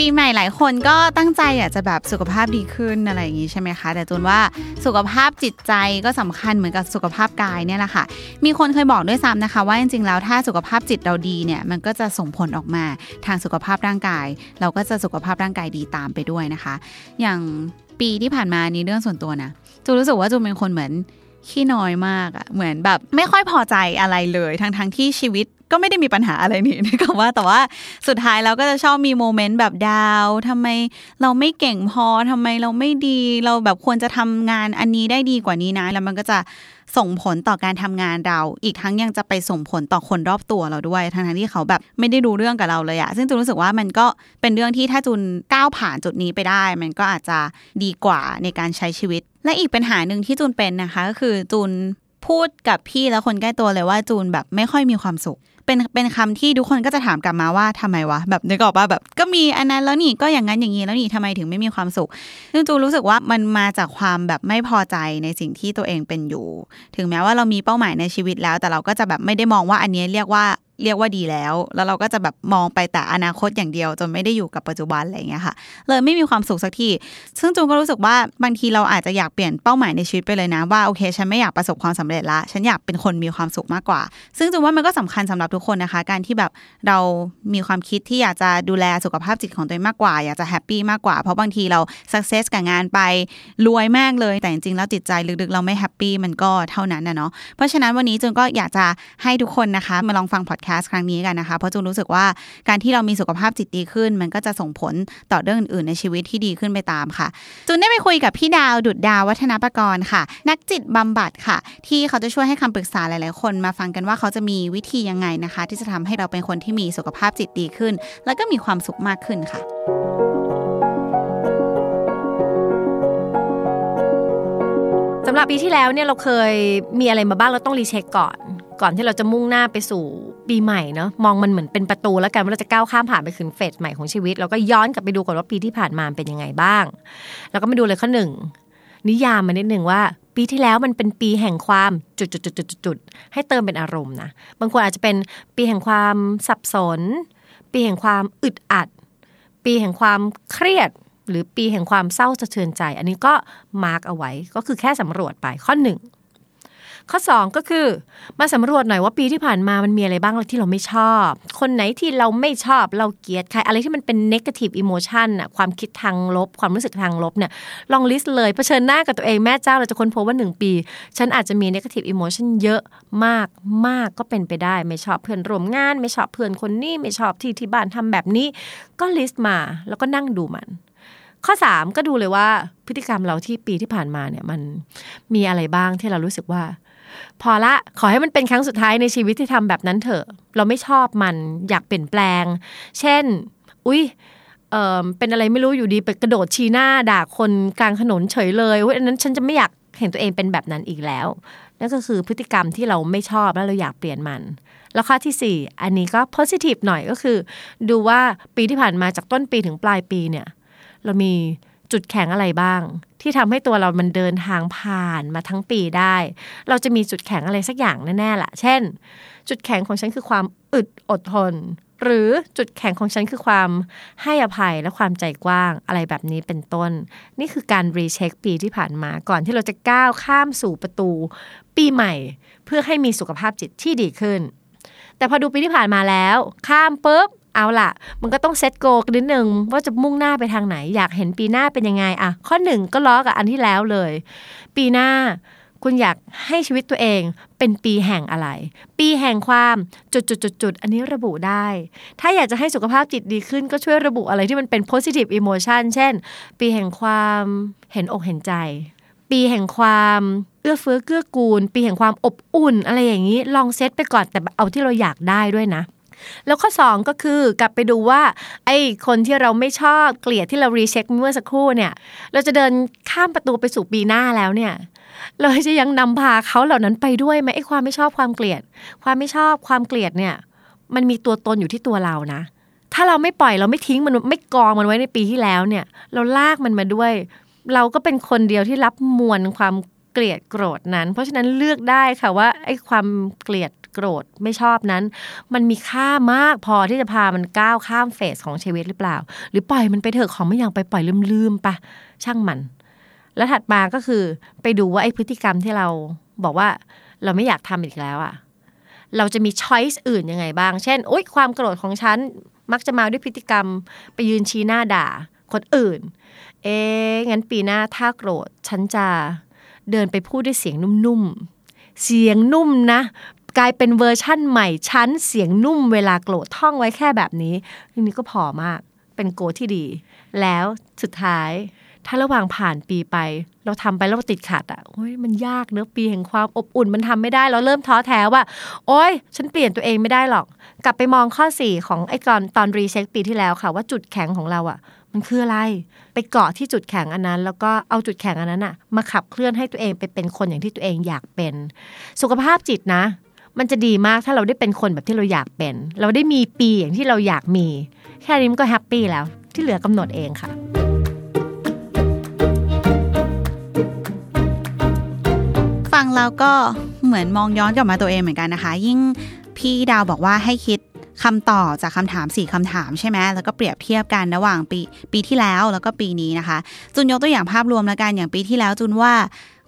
ปีใหม่หลายคนก็ตั้งใจอยากจะแบบสุขภาพดีขึ้นอะไรอย่างงี้ใช่ไหมคะ แต่จูนว่าสุขภาพจิตใจก็สำคัญเหมือนกับสุขภาพกายเนี่ยแหละค่ะ มีคนเคยบอกด้วยซ้ำนะคะ ว่าจริงๆแล้วถ้าสุขภาพจิตเราดีเนี่ยมันก็จะส่งผลออกมาทางสุขภาพร่างกาย เราก็จะสุขภาพร่างกายดีตามไปด้วยนะคะ อย่างปีที่ผ่านมานี้เรื่องส่วนตัวนะจูรู้สึกว่าจูเป็นคนเหมือนขี้น้อยมากอะเหมือนแบบไม่ค่อยพอใจอะไรเลย ทั้งทั้งๆที่ชีวิต ก็ไม่ได้มีปัญหาอะไรนี่นะคะว่าแต่ว่าสุดท้ายเราก็จะชอบมีโมเมนต์แบบดาวทำไมเราไม่เก่งพอทำไมเราไม่ดี เราแบบควรจะทำงานอันนี้ได้ดีกว่านี้นะ แล้วมันก็จะส่งผลต่อการทำงานเรา อีกทั้งยังจะไปส่งผลต่อคนรอบตัวเราด้วยทั้งที่เขาแบบไม่ได้รู้เรื่องกับเราเลยอะซึ่งจูนรู้สึกว่ามันก็เป็นเรื่องที่ถ้าจูนก้าวผ่านจุดนี้ไปได้ มันก็อาจจะดีกว่าในการใช้ชีวิต และอีกปัญหาหนึ่งที่จูนเป็นนะคะ ก็คือจูน พูดกับพี่และคนใกล้ตัวเลยว่าจูนแบบไม่ค่อยมีความสุข เป็นเป็นคำที่ทุกคนก็จะถามกลับมาว่าทำไมวะแบบนึกออกป่ะแบบ ก็มีอันนั้นแล้วนี่ก็อย่างนั้นอย่างนี้แล้วนี่ทำไมถึงไม่มีความสุขซึ่งจูนรู้สึกว่ามันมาจากความแบบไม่พอใจในสิ่งที่ตัวเองเป็นอยู่ ถึงแม้ว่าเรามีเป้าหมายในชีวิตแล้ว แต่เราก็จะแบบไม่ได้มองว่าอันนี้เรียกว่า เรียกว่าดีแล้ว แล้วเราก็จะแบบมองไปแต่อนาคตอย่างเดียว จนไม่ได้อยู่กับปัจจุบันอะไรเงี้ยค่ะ เลยไม่มีความสุขสักที ซึ่งจูนก็รู้สึกว่าบางทีเราอาจจะอยากเปลี่ยนเป้าหมายในชีวิตไปเลยนะว่าโอเค ฉันไม่อยากประสบความสำเร็จละ ฉันอยากเป็นคนมีความสุขมากกว่า ซึ่งจูนว่ามันก็สำคัญสำหรับทุกคนนะคะ การที่แบบเรามีความคิดที่อยากจะดูแลสุขภาพจิตของตัวเองมากกว่า อยากจะ happy มากกว่า เพราะบางทีเรา success กับงานไปรวยมากเลย แต่จริงๆแล้วจิตใจลึกๆ เราไม่ happy มันก็เท่านั้นนะเนาะ เพราะฉะนั้นวันนี้จูนก็อยากจะให้ทุกคนนะคะมาลองฟังพอดแคสต์ครั้งนี้กันนะคะ เพราะจูนรู้สึกว่าการที่เรามีสุขภาพจิตดีขึ้น มันก็จะส่งผลต่อเรื่องอื่นๆในชีวิตที่ดีขึ้นไปตามค่ะ จูนได้ไปคุยกับพี่ดาวดุดดาววัฒนประกรณ์ค่ะ นักจิตบำบัดค่ะ ที่เขาจะช่วยให้คำปรึกษาหลาย ๆ คนมาฟังกันว่าเขาจะมีวิธียังไงนะคะ ที่จะทำให้เราเป็นคนที่มีสุขภาพจิตดีขึ้น แล้วก็มีความสุขมากขึ้นค่ะสำหรับปีที่แล้วเนี่ยเราเคยมีอะไรมาบ้างเราต้องรีเช็คก่อน ก่อนที่เราจะมุ่งหน้าไปสู่ ปีใหม่เนาะมองมันเหมือนเป็นประตูแล้วกันว่าเราจะก้าวข้ามผ่านไปถึงเฟสใหม่ของชีวิตเราก็ย้อนกลับไปดูก่อนว่าปีที่ผ่านมาเป็นยังไงบ้าง แล้วก็มาดูเลยข้อหนึ่งนิยามมานิดหนึ่งว่า ปีที่แล้วมันเป็นปีแห่งความจุดจุดจุดจุดจุดให้เติมเป็นอารมณ์นะบางคนอาจจะเป็นปีแห่งความสับสน ปีแห่งความอึดอัด ปีแห่งความเครียด หรือปีแห่งความเศร้าสะเทือนใจ อันนี้ก็mark เอาไว้ก็คือแค่สำรวจไปข้อหนึ่ง ข้อ 2 ก็คือ มาสำรวจหน่อยว่าปีที่ผ่านมามันมีอะไรบ้างที่เราไม่ชอบ คนไหนที่เราไม่ชอบเราเกลียดใครอะไรที่มันเป็น negative emotion น่ะความคิดทางลบ ความรู้สึกทางลบเนี่ยลอง list เลยเผชิญหน้ากับตัวเองแม่เจ้าเราจะค้นพบว่า 1 ปี ฉันอาจจะมี negative emotion เยอะมากมากก็เป็นไปได้ไม่ชอบเพื่อนร่วมงาน ไม่ชอบเพื่อนคนนี้ไม่ชอบที่ที่บ้านทำแบบนี้ ก็ลิสต์มาแล้วก็นั่งดูมันข้อ 3 ก็ดูเลยว่าพฤติกรรมเราที่ปีที่ผ่านมาเนี่ยมันมีอะไรบ้างที่เรารู้สึกว่า พอละขอให้มันเป็นครั้งสุดท้ายในชีวิตที่ทำแบบนั้นเถอะ เราไม่ชอบมันอยากเปลี่ยนแปลง เช่น อุ้ยเออเป็นอะไรไม่รู้อยู่ดีไปกระโดดชี้หน้าด่าคนกลางถนนเฉยเลยอุ้ยอันนั้นฉันจะไม่อยากเห็นตัวเองเป็นแบบนั้นอีกแล้ว นั่นก็คือพฤติกรรมที่เราไม่ชอบแล้วเราอยากเปลี่ยนมัน แล้วข้อที่ 4 อันนี้ก็ positive หน่อยก็คือ ดูว่าปีที่ผ่านมาจากต้นปีถึงปลายปีเนี่ย เรามี จุดแข็งอะไรบ้าง ที่ทำให้ตัวเรามันเดินทางผ่านมาทั้งปีได้ เราจะมีจุดแข็งอะไรสักอย่างแน่ๆละเช่น จุดแข็งของฉันคือความอึดอดทน หรือจุดแข็งของฉันคือความให้อภัยและความใจกว้างอะไรแบบนี้เป็นต้น นี่คือการรีเช็คปีที่ผ่านมาก่อนที่เราจะก้าวข้ามสู่ประตู ปีใหม่ เพื่อให้มีสุขภาพจิตที่ดีขึ้น แต่พอดูปีที่ผ่านมาแล้ว ข้ามปุ๊บ เอาล่ะ มันก็ต้องเซตโกกันนิดนึงว่าจะมุ่งหน้าไปทางไหน อยากเห็นปีหน้าเป็นยังไงอะข้อหนึ่งก็ล้อกับอันที่แล้วเลย ปีหน้าคุณอยากให้ชีวิตตัวเองเป็นปีแห่งอะไร ปีแห่งความจุดจุดจุดจุดอันนี้ระบุได้ ถ้าอยากจะให้สุขภาพจิตดีขึ้นก็ช่วยระบุอะไรที่มันเป็น positive emotion เช่น ปีแห่งความเห็นอกเห็นใจ ปีแห่งความเอื้อเฟื้อเกื้อกูล ปีแห่งความอบอุ่นอะไรอย่างนี้ ลองเซตไปก่อนแต่เอาที่เราอยากได้ด้วยนะ แล้วข้อ 2 ก็คือกลับไปดูว่าไอ้คนที่เราไม่ชอบเกลียดที่เรารีเช็คเมื่อสักครู่เนี่ย เราจะเดินข้ามประตูไปสู่ปีหน้าแล้วเนี่ยเราจะยังนำพาเขาเหล่านั้นไปด้วยไหมไอ้ความไม่ชอบความเกลียด ความไม่ชอบความเกลียดเนี่ย มันมีตัวตนอยู่ที่ตัวเรานะ ถ้าเราไม่ปล่อยเราไม่ทิ้งมันไม่กองมันไว้ในปีที่แล้วเนี่ย เราลากมันมาด้วย เราก็เป็นคนเดียวที่รับมวลความเกลียดโกรธนั้น เพราะฉะนั้นเลือกได้ค่ะว่าไอ้ความเกลียด โกรธไม่ชอบนั้น มันมีค่ามากพอที่จะพามันก้าวข้ามเฟสของชีวิตหรือเปล่า หรือปล่อยมันไปเถอะของไม่อย่างไปปล่อยลืมๆปะช่างมัน แล้วถัดมาก็คือไปดูว่าไอ้พฤติกรรมที่เราบอกว่าเราไม่อยากทำอีกแล้วอะเราจะมี choice อื่นยังไงบ้าง เช่นโอ๊ยความโกรธของฉันมักจะมาด้วยพฤติกรรมไปยืนชี้หน้าด่าคนอื่น เอ๊งั้นปีหน้าถ้าโกรธฉันจะเดินไปพูดด้วยเสียงนุ่มๆ เสียงนุ่มนะ กลายเป็นเวอร์ชั่นใหม่ฉันเสียงนุ่มเวลาโกรธท่องไว้แค่แบบนี้ทีนี้ก็พอมากเป็น goal ที่ดี แล้วสุดท้าย ถ้าระหว่างผ่านปีไป เราทำไปแล้วติดขัดอะโอ้ยมันยากเนอะปีแห่งความอบอุ่นมันทำไม่ได้ เราเริ่มท้อแท้ว่า โอ้ยฉันเปลี่ยนตัวเองไม่ได้หรอก กลับไปมองข้อ 4 ของไอ้ตอนตอนรีเช็คปีที่แล้วค่ะ ว่าจุดแข็งของเราอะ มันคืออะไร ไปเกาะที่จุดแข็งอันนั้น แล้วก็เอาจุดแข็งอันนั้นอะ มาขับเคลื่อนให้ตัวเองไปเป็นคนอย่างที่ตัวเองอยากเป็น สุขภาพจิตนะ มันจะดีมากถ้าเราได้เป็นคนแบบที่เราอยากเป็น เราได้มีปีอย่างที่เราอยากมี แค่นี้มันก็แฮปปี้แล้ว ที่เหลือกำหนดเองค่ะฟังแล้วก็เหมือนมองย้อนกลับมาตัวเองเหมือนกันนะคะ ยิ่งพี่ดาวบอกว่าให้คิดคำตอบจากคำถามสี่คำถามใช่ไหมแล้วก็เปรียบเทียบกันระหว่างปีปีที่แล้วแล้วก็ปีนี้นะคะ จุนยกตัวอย่างภาพรวมแล้วกันอย่างปีที่แล้วจุนว่า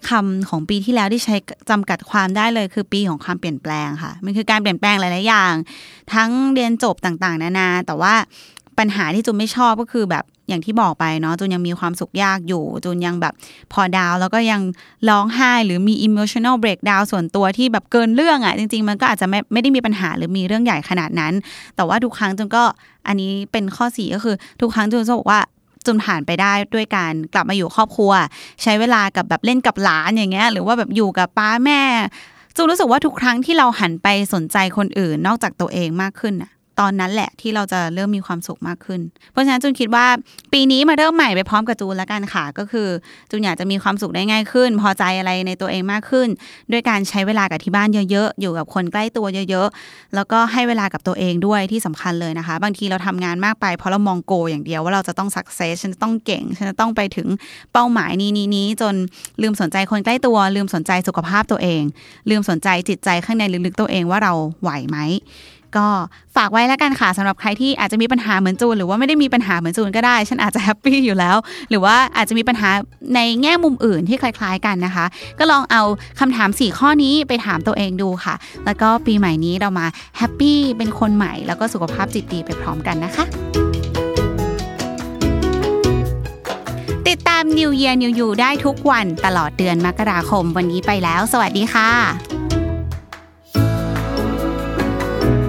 คำของปีที่แล้วที่ใช้จำกัดความได้เลยคือปีของความเปลี่ยนแปลงค่ะ มันคือการเปลี่ยนแปลงหลาย ๆ อย่าง ทั้งเรียนจบต่าง ๆ นานา แต่ว่าปัญหาที่จุนไม่ชอบก็คือแบบอย่างที่บอกไปเนาะจุนยังมีความสุขยากอยู่จุนยังแบบพอดาวแล้วก็ยังร้องไห้หรือมี emotional breakdown ส่วนตัวที่แบบเกินเรื่องอะ่ะ จริง ๆ มันก็อาจจะไม่ไม่ได้มีปัญหาหรือมีเรื่องใหญ่ขนาดนั้น แต่ว่าทุกครั้งจุนก็อันนี้เป็นข้อสี่ก็คือ ทุกครั้งจุนจะบอกว่า จุนผ่านไปได้ด้วยการกลับมาอยู่ครอบครัว ใช้เวลากับแบบเล่นกับหลานอย่างเงี้ยหรือว่าแบบอยู่กับป้าแม่จูรู้สึกว่าทุกครั้งที่เราหันไปสนใจคนอื่นนอกจากตัวเองมากขึ้นอะ ตอนนั้นแหละที่เราจะเริ่มมีความสุขมากขึ้น เพราะฉะนั้นจูนคิดว่าปีนี้มาเริ่มใหม่ไปพร้อมกับจูนแล้วกันค่ะ ก็คือจูนอยากจะมีความสุขได้ง่ายขึ้น พอใจอะไรในตัวเองมากขึ้น ด้วยการใช้เวลากับที่บ้านเยอะๆ อยู่กับคนใกล้ตัวเยอะๆ แล้วก็ให้เวลากับตัวเองด้วยที่สำคัญเลยนะคะ บางทีเราทำงานมากไปเพราะเรามองโก อย่างเดียวว่าเราจะต้องสักเซสฉันจะต้องเก่งฉันจะต้องไปถึงเป้าหมายนี้นี้นี้จนลืมสนใจคนใกล้ตัว ลืมสนใจสุขภาพตัวเอง ลืมสนใจจิตใจข้างในลึกๆตัวเองว่าเราไหวไหม ก็ฝากไว้แล้วกันค่ะสำหรับใครที่อาจจะมีปัญหาเหมือนจูน หรือว่าไม่ได้มีปัญหาเหมือนจูนก็ได้ ฉันอาจจะ happy อยู่แล้ว หรือว่าอาจจะมีปัญหาในแง่มุมอื่นที่คล้าย ๆ กันนะคะ ก็ลองเอาคำถาม 4 ข้อนี้ไปถามตัวเองดูค่ะ แล้วก็ปีใหม่นี้เรามา happy เป็นคนใหม่ แล้วก็สุขภาพจิตดีไปพร้อมกันนะคะติดตาม New Year New You ได้ทุกวันตลอดเดือนมกราคม วันนี้ไปแล้ว สวัสดีค่ะ